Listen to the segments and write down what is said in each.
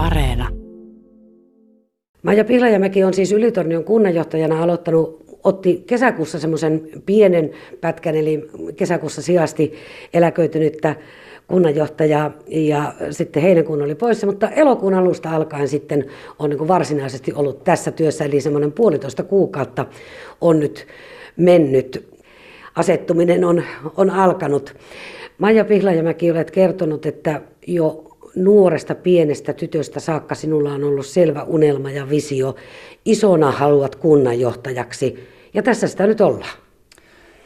Areena. Maija Pihlajamäki on siis Ylitornion kunnanjohtajana aloittanut, otti kesäkuussa semmoisen pienen pätkän, eli kesäkuussa sijasti eläköitynyttä kunnanjohtajaa ja sitten heinäkuun oli poissa, mutta elokuun alusta alkaen sitten on niin varsinaisesti ollut tässä työssä, eli semmoinen puolitoista kuukautta on nyt mennyt. Asettuminen on, on alkanut. Maija Pihlajamäki, olet kertonut, että jo nuoresta pienestä tytöstä saakka sinulla on ollut selvä unelma ja visio. Isona haluat kunnanjohtajaksi ja tässä sitä nyt ollaan.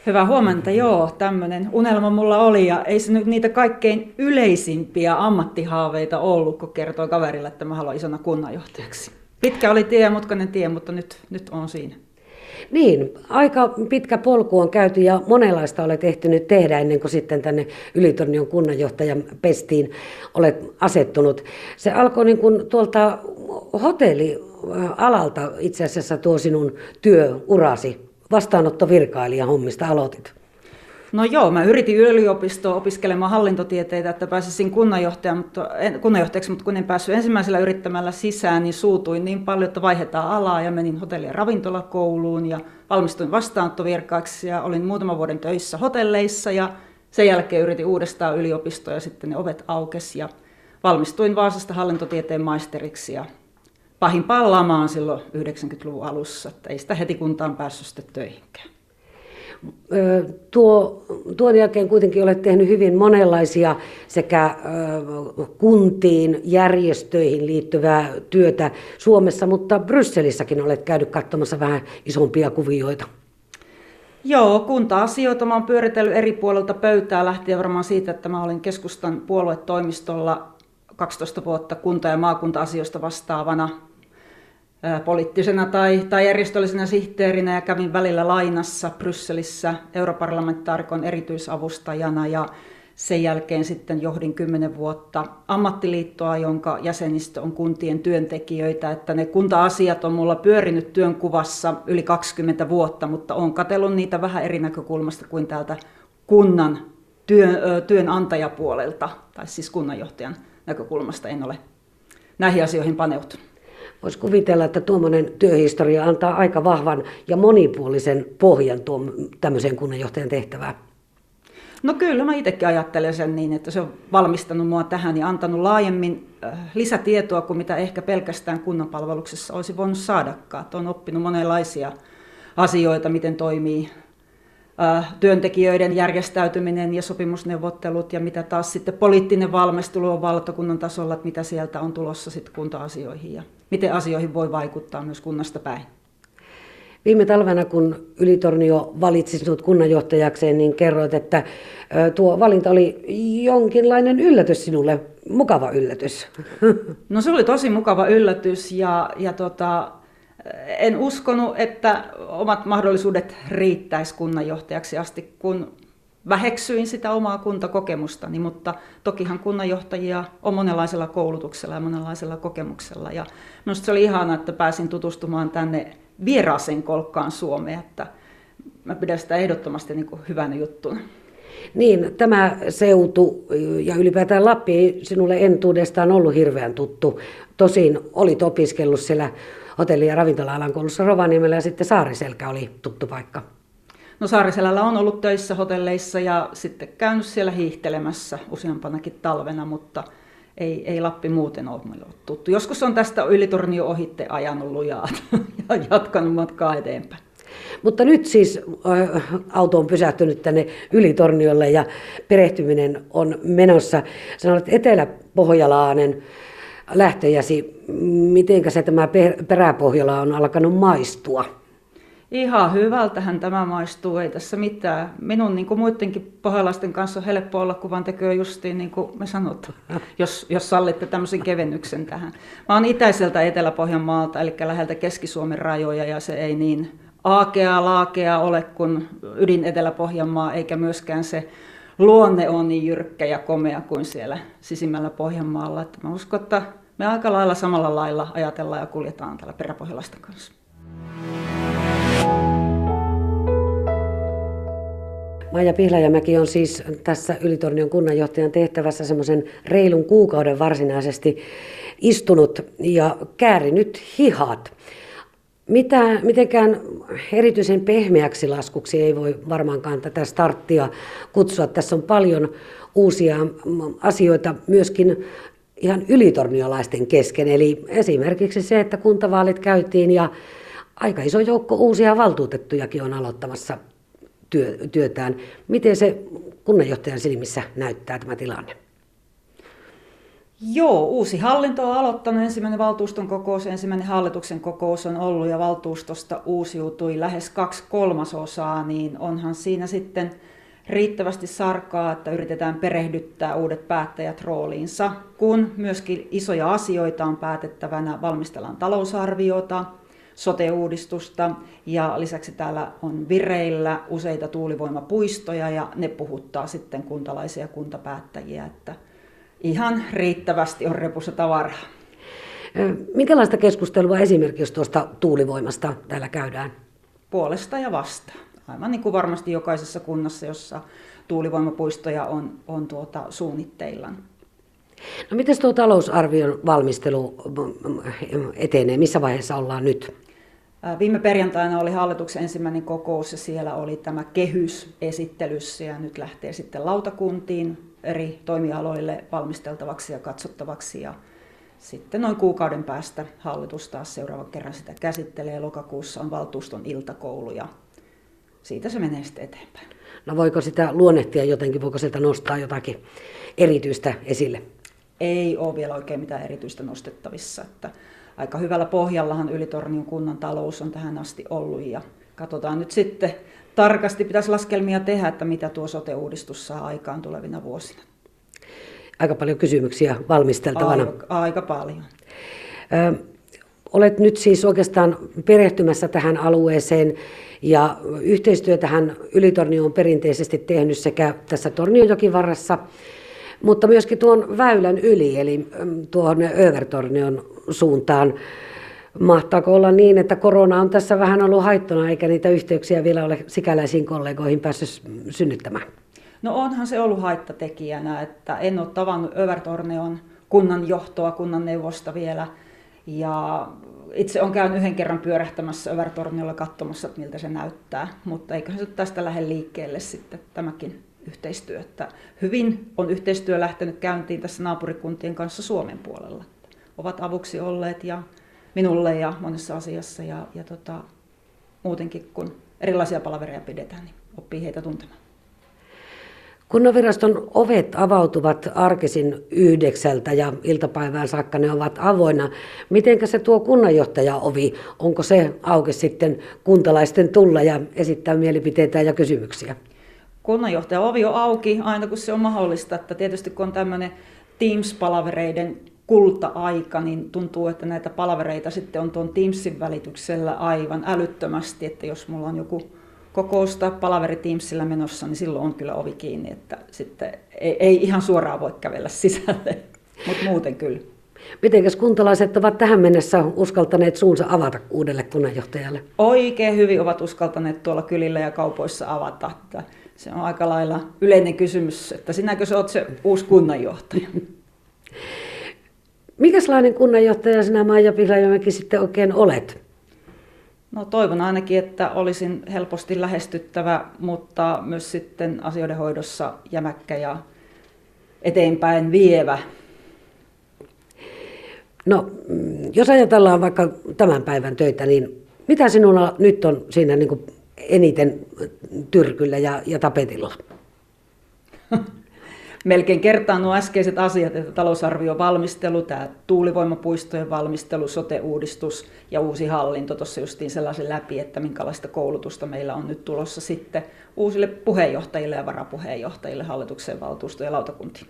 Hyvää huomenta, joo, tämmöinen unelma mulla oli ja ei se nyt niitä kaikkein yleisimpiä ammattihaaveita ollut, kun kertoi kaverille, että mä haluan isona kunnanjohtajaksi. Pitkä oli tie, mutkainen tie, mutta nyt, nyt on siinä. Niin, aika pitkä polku on käyty ja monenlaista olet ehtinyt tehdä ennen kuin sitten tänne Ylitornion kunnanjohtajan pestiin olet asettunut. Se alkoi niin kuin tuolta hotellialalta itse asiassa tuo sinun työurasi vastaanottovirkailijan hommista aloitit. No joo, mä yritin yliopistoa opiskelemaan hallintotieteitä, että pääsisin kunnanjohtaja, mutta, kunnanjohtajaksi, mutta kun en päässyt ensimmäisellä yrittämällä sisään, niin suutuin niin paljon, että vaihdetaan alaa ja menin hotelli- ja ravintolakouluun ja valmistuin vastaanottovirkaaksi ja olin muutaman vuoden töissä hotelleissa ja sen jälkeen yritin uudestaan yliopistoa ja sitten ne ovet aukesi ja valmistuin Vaasasta hallintotieteen maisteriksi ja pahimpaan lamaan silloin 90-luvun alussa, että ei sitä heti kuntaan päässyt sitten töihinkään. Tuo, tuon jälkeen kuitenkin olet tehnyt hyvin monenlaisia sekä kuntiin, järjestöihin liittyvää työtä Suomessa, mutta Brysselissäkin olet käynyt katsomassa vähän isompia kuvioita. Joo, kunta-asioita mä oon pyöritellyt eri puolilta pöytää lähtien varmaan siitä, että mä olin keskustan puoluetoimistolla 12 vuotta kunta- ja maakunta-asioista vastaavana poliittisena tai, tai järjestöllisenä sihteerinä ja kävin välillä lainassa Brysselissä europarlamentaarikon erityisavustajana ja sen jälkeen sitten johdin kymmenen vuotta ammattiliittoa, jonka jäsenistö on kuntien työntekijöitä, että ne kunta-asiat on mulla pyörinyt työnkuvassa yli 20 vuotta, mutta olen katsellut niitä vähän eri näkökulmasta kuin täältä kunnan työn, työnantajapuolelta, tai siis kunnanjohtajan näkökulmasta en ole näihin asioihin paneutunut. Voisi kuvitella, että tuommoinen työhistoria antaa aika vahvan ja monipuolisen pohjan tuon tämmöiseen kunnanjohtajan tehtävään. No kyllä, mä itsekin ajattelen sen niin, että se on valmistanut mua tähän ja antanut laajemmin äh, lisätietoa kuin mitä ehkä pelkästään kunnan palveluksessa olisi voinut saadakaan. Olen oppinut monenlaisia asioita, miten toimii työntekijöiden järjestäytyminen ja sopimusneuvottelut ja mitä taas sitten poliittinen valmistelu on valtakunnan tasolla, että mitä sieltä on tulossa sitten kunta-asioihin ja miten asioihin voi vaikuttaa myös kunnasta päin. Viime talvena, kun Ylitornio valitsi sinut kunnanjohtajakseen, niin kerroit, että tuo valinta oli jonkinlainen yllätys sinulle, mukava yllätys. No se oli tosi mukava yllätys ja, ja tota, en uskonut, että omat mahdollisuudet riittäisi kunnanjohtajaksi asti, kun väheksyin sitä omaa kuntakokemustani, mutta tokihan kunnanjohtajia on monenlaisella koulutuksella ja monenlaisella kokemuksella. Ja minusta se oli ihana, että pääsin tutustumaan tänne vieraaseen kolkkaan Suomeen, että mä pidän sitä ehdottomasti niin kuin hyvänä juttuna. Niin, tämä seutu ja ylipäätään Lappi sinulle entuudestaan ollut hirveän tuttu. Tosin olit opiskellut siellä hotelli- ja ravintola-alan koulussa Rovaniemellä ja sitten Saariselkä oli tuttu paikka. No Saariselällä on ollut töissä hotelleissa ja sitten käynyt siellä hiihtelemässä useampanakin talvena, mutta ei, ei Lappi muuten ole tuttu. Joskus on tästä ylitornio ohitte ajanut lujaa ja jatkanut matkaa eteenpäin. Mutta nyt siis äh, auto on pysähtynyt tänne Ylitorniolle ja perehtyminen on menossa. Sanoit eteläpohjalainen lähtöjäsi, miten se tämä peräpohjala on alkanut maistua? Ihan hyvältähän tämä maistuu, ei tässä mitään. Minun niin kuin muidenkin pohjalaisten kanssa on helppo olla, kun vaan tekee justiin niin kuin me sanotaan, jos, jos sallitte tämmöisen kevennyksen tähän. Mä oon itäiseltä Etelä-Pohjanmaalta, eli läheltä Keski-Suomen rajoja, ja se ei niin aakea, laakea ole kuin ydin Etelä-Pohjanmaa, eikä myöskään se luonne on niin jyrkkä ja komea kuin siellä sisimmällä Pohjanmaalla. Että mä uskon, että me aika lailla samalla lailla ajatellaan ja kuljetaan täällä peräpohjalaisten kanssa. Maija Pihlajamäki on siis tässä Ylitornion kunnanjohtajan tehtävässä semmoisen reilun kuukauden varsinaisesti istunut ja käärinyt hihat. Mitä, mitenkään erityisen pehmeäksi laskuksi ei voi varmaankaan tätä starttia kutsua. Tässä on paljon uusia asioita myöskin ihan ylitorniolaisten kesken. Eli esimerkiksi se, että kuntavaalit käytiin ja aika iso joukko uusia valtuutettujakin on aloittamassa työ, työtään. Miten se kunnanjohtajan silmissä näyttää tämä tilanne? Joo, uusi hallinto on aloittanut. Ensimmäinen valtuuston kokous, ensimmäinen hallituksen kokous on ollut ja valtuustosta uusiutui lähes kaksi kolmasosaa, niin onhan siinä sitten riittävästi sarkaa, että yritetään perehdyttää uudet päättäjät rooliinsa, kun myöskin isoja asioita on päätettävänä, valmistellaan talousarviota, sote-uudistusta ja lisäksi täällä on vireillä useita tuulivoimapuistoja ja ne puhuttaa sitten kuntalaisia kuntapäättäjiä, että ihan riittävästi on repussa tavaraa. Minkälaista keskustelua esimerkiksi tuosta tuulivoimasta täällä käydään? Puolesta ja vastaan. Aivan niin kuin varmasti jokaisessa kunnassa, jossa tuulivoimapuistoja on, on tuota suunnitteilla. No miten tuo talousarvion valmistelu etenee? Missä vaiheessa ollaan nyt? Viime perjantaina oli hallituksen ensimmäinen kokous ja siellä oli tämä kehys esittelyssä ja nyt lähtee sitten lautakuntiin eri toimialoille valmisteltavaksi ja katsottavaksi ja sitten noin kuukauden päästä hallitus taas seuraavan kerran sitä käsittelee. Lokakuussa on valtuuston iltakoulu ja siitä se menee sitten eteenpäin. No voiko sitä luonnehtia jotenkin, voiko sieltä nostaa jotakin erityistä esille? Ei ole vielä oikein mitään erityistä nostettavissa. Että aika hyvällä pohjallahan Ylitornion kunnan talous on tähän asti ollut ja katsotaan nyt sitten tarkasti, pitäisi laskelmia tehdä, että mitä tuo sote-uudistus saa aikaan tulevina vuosina. Aika paljon kysymyksiä valmisteltavana. Aika, aika paljon. Ö, olet nyt siis oikeastaan perehtymässä tähän alueeseen ja yhteistyötähän Ylitornio on perinteisesti tehnyt sekä tässä Tornionjokivarressa, mutta myöskin tuon väylän yli, eli tuohon Övertornion suuntaan. Mahtaako olla niin, että korona on tässä vähän ollut haittona, eikä niitä yhteyksiä vielä ole sikäläisiin kollegoihin päässyt synnyttämään? No onhan se ollut haittatekijänä, että en ole tavannut Övertorneon kunnan johtoa, kunnan neuvosta vielä. Ja itse olen käynyt yhden kerran pyörähtämässä Övertorniolla katsomassa, miltä se näyttää, mutta eiköhän se tästä lähde liikkeelle sitten tämäkin yhteistyö. Että hyvin on yhteistyö lähtenyt käyntiin tässä naapurikuntien kanssa Suomen puolella. Ovat avuksi olleet ja minulle ja monessa asiassa ja, ja tota, muutenkin kun erilaisia palavereja pidetään, niin oppii heitä tuntemaan. Kunnanviraston ovet avautuvat arkisin yhdeksältä ja iltapäivään saakka ne ovat avoinna. Miten se tuo kunnanjohtaja-ovi, onko se auki sitten kuntalaisten tulla ja esittää mielipiteitä ja kysymyksiä? Kunnanjohtaja-ovi on auki aina kun se on mahdollista, että tietysti kun on tämmöinen Teams-palavereiden kulta-aika, niin tuntuu, että näitä palavereita sitten on tuon Teamsin välityksellä aivan älyttömästi, että jos mulla on joku kokous tai palaveri Teamsillä menossa, niin silloin on kyllä ovi kiinni, että sitten ei, ei ihan suoraan voi kävellä sisälle, mutta muuten kyllä. Mitenkäs kuntalaiset ovat tähän mennessä uskaltaneet suunsa avata uudelle kunnanjohtajalle? Oikein hyvin ovat uskaltaneet tuolla kylillä ja kaupoissa avata. Että se on aika lailla yleinen kysymys, että sinäkö sä oot se uusi kunnanjohtaja? Mikäslainen kunnanjohtaja sinä Maija Pihlajamäki sitten oikein olet? No toivon ainakin, että olisin helposti lähestyttävä, mutta myös sitten asioiden hoidossa jämäkkä ja eteenpäin vievä. No, mm, jos ajatellaan vaikka tämän päivän töitä, niin mitä sinulla nyt on siinä niin kuin eniten tyrkyllä ja, ja tapetilla? melkein kertaan nuo äskeiset asiat, että talousarvion valmistelu, tämä tuulivoimapuistojen valmistelu, sote-uudistus ja uusi hallinto tuossa justiin sellaisen läpi, että minkälaista koulutusta meillä on nyt tulossa sitten uusille puheenjohtajille ja varapuheenjohtajille hallituksen valtuusto- ja lautakuntiin.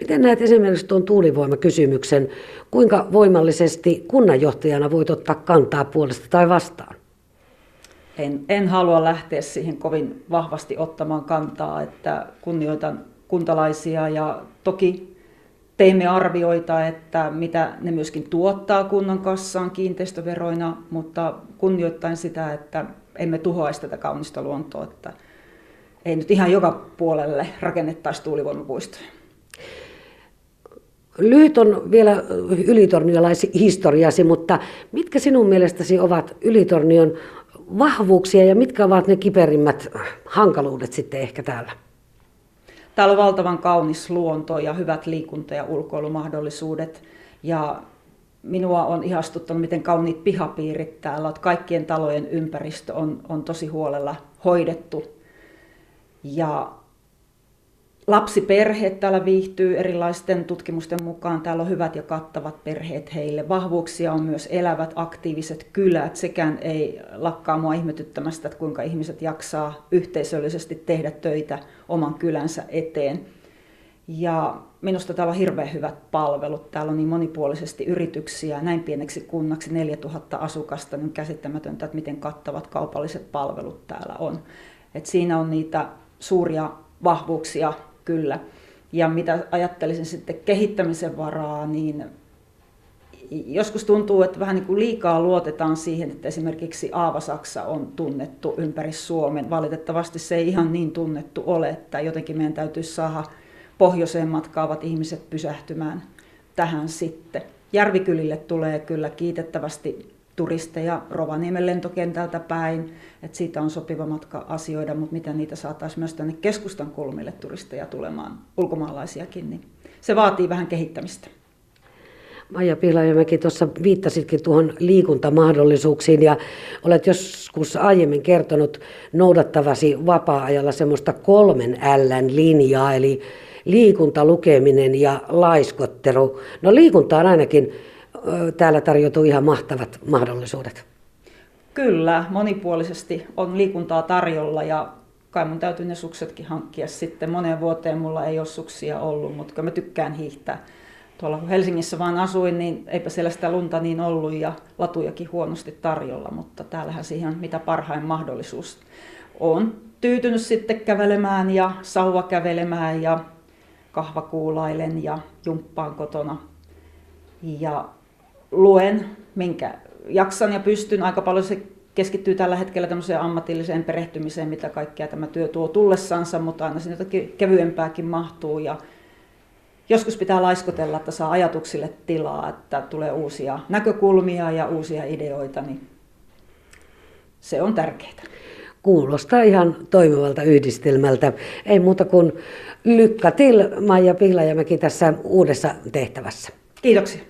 Miten näet esimerkiksi tuon tuulivoimakysymyksen, kuinka voimallisesti kunnanjohtajana voit ottaa kantaa puolesta tai vastaan? En, en halua lähteä siihen kovin vahvasti ottamaan kantaa, että kunnioitan kuntalaisia ja toki teimme arvioita, että mitä ne myöskin tuottaa kunnan kassaan kiinteistöveroina, mutta kunnioittain sitä, että emme tuhoaisi tätä kaunista luontoa, että ei nyt ihan joka puolelle rakennettaisi tuulivoimapuistoja. Lyhyt on vielä ylitorniolaishistoriasi, mutta mitkä sinun mielestäsi ovat ylitornion vahvuuksia ja mitkä ovat ne kiperimmät hankaluudet sitten ehkä täällä? Täällä on valtavan kaunis luonto ja hyvät liikunta- ja ulkoilumahdollisuudet. Ja minua on ihastuttanut, miten kauniit pihapiirit täällä on. Kaikkien talojen ympäristö on, on tosi huolella hoidettu. Ja Lapsiperheet täällä viihtyy erilaisten tutkimusten mukaan. Täällä on hyvät ja kattavat perheet heille. Vahvuuksia on myös elävät, aktiiviset kylät. Sekään ei lakkaa mua ihmetyttämästä, että kuinka ihmiset jaksaa yhteisöllisesti tehdä töitä oman kylänsä eteen. Ja minusta täällä on hirveän hyvät palvelut. Täällä on niin monipuolisesti yrityksiä. Näin pieneksi kunnaksi 4000 asukasta, niin käsittämätöntä, että miten kattavat kaupalliset palvelut täällä on. Et siinä on niitä suuria vahvuuksia kyllä. Ja mitä ajattelisin sitten kehittämisen varaa, niin joskus tuntuu, että vähän niin kuin liikaa luotetaan siihen, että esimerkiksi Aavasaksa on tunnettu ympäri Suomen. Valitettavasti se ei ihan niin tunnettu ole, että jotenkin meidän täytyisi saada pohjoiseen matkaavat ihmiset pysähtymään tähän sitten. Järvikylille tulee kyllä kiitettävästi turisteja Rovaniemen lentokentältä päin, että siitä on sopiva matka asioida, mutta miten niitä saataisiin myös tänne keskustan kulmille turisteja tulemaan, ulkomaalaisiakin, niin se vaatii vähän kehittämistä. Maija Pihlajamäki, tuossa viittasitkin tuohon liikuntamahdollisuuksiin ja olet joskus aiemmin kertonut noudattavasi vapaa-ajalla semmoista kolmen Ln linjaa, eli liikunta, lukeminen ja laiskottelu. No liikunta on ainakin täällä tarjotuu ihan mahtavat mahdollisuudet. Kyllä, monipuolisesti on liikuntaa tarjolla ja kai mun täytyy ne suksetkin hankkia sitten. Moneen vuoteen mulla ei ole suksia ollut, mutta mä tykkään hiihtää. Tuolla kun Helsingissä vaan asuin, niin eipä siellä sitä lunta niin ollut ja latujakin huonosti tarjolla, mutta täällähän siihen mitä parhain mahdollisuus. on tyytynyt sitten kävelemään ja sauva kävelemään ja kahvakuulailen ja jumppaan kotona. Ja luen, minkä jaksan ja pystyn. Aika paljon se keskittyy tällä hetkellä tämmöiseen ammatilliseen perehtymiseen, mitä kaikkea tämä työ tuo tullessansa, mutta aina sinne jotakin kevyempääkin mahtuu. Ja joskus pitää laiskotella, että saa ajatuksille tilaa, että tulee uusia näkökulmia ja uusia ideoita, niin se on tärkeää. Kuulostaa ihan toimivalta yhdistelmältä. Ei muuta kuin lykkä til Maija Pihlajamäki tässä uudessa tehtävässä. Kiitoksia.